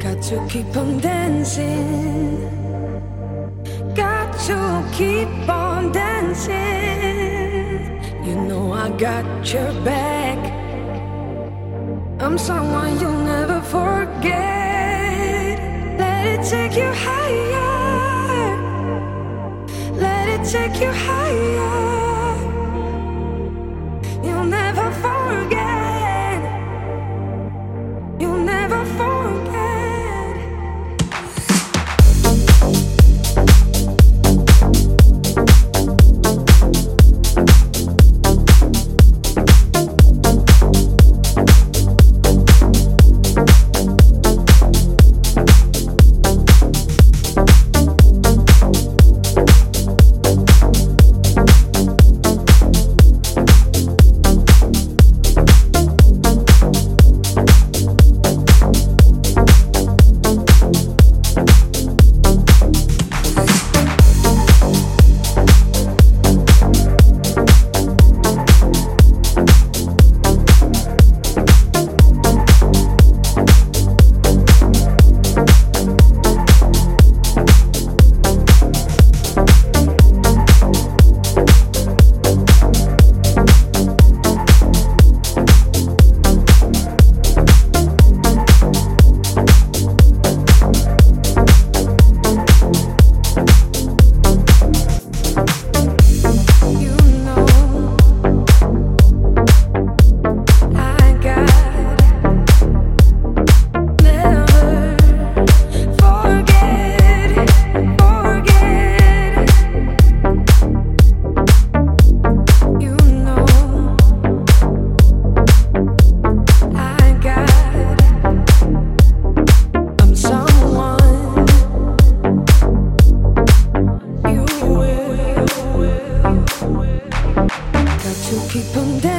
Got to keep on dancing. Got to keep on dancing. You know I got your back. I'm someone you'll never forget. Let it take you higher. Let it take you higher.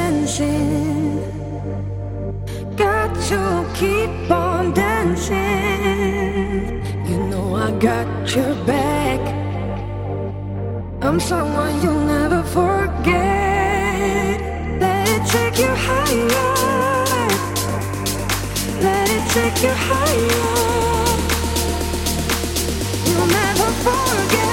Dancing. Got to keep on dancing. You know I got your back. I'm someone you'll never forget. Let it take you higher. Let it take you higher. You'll never forget.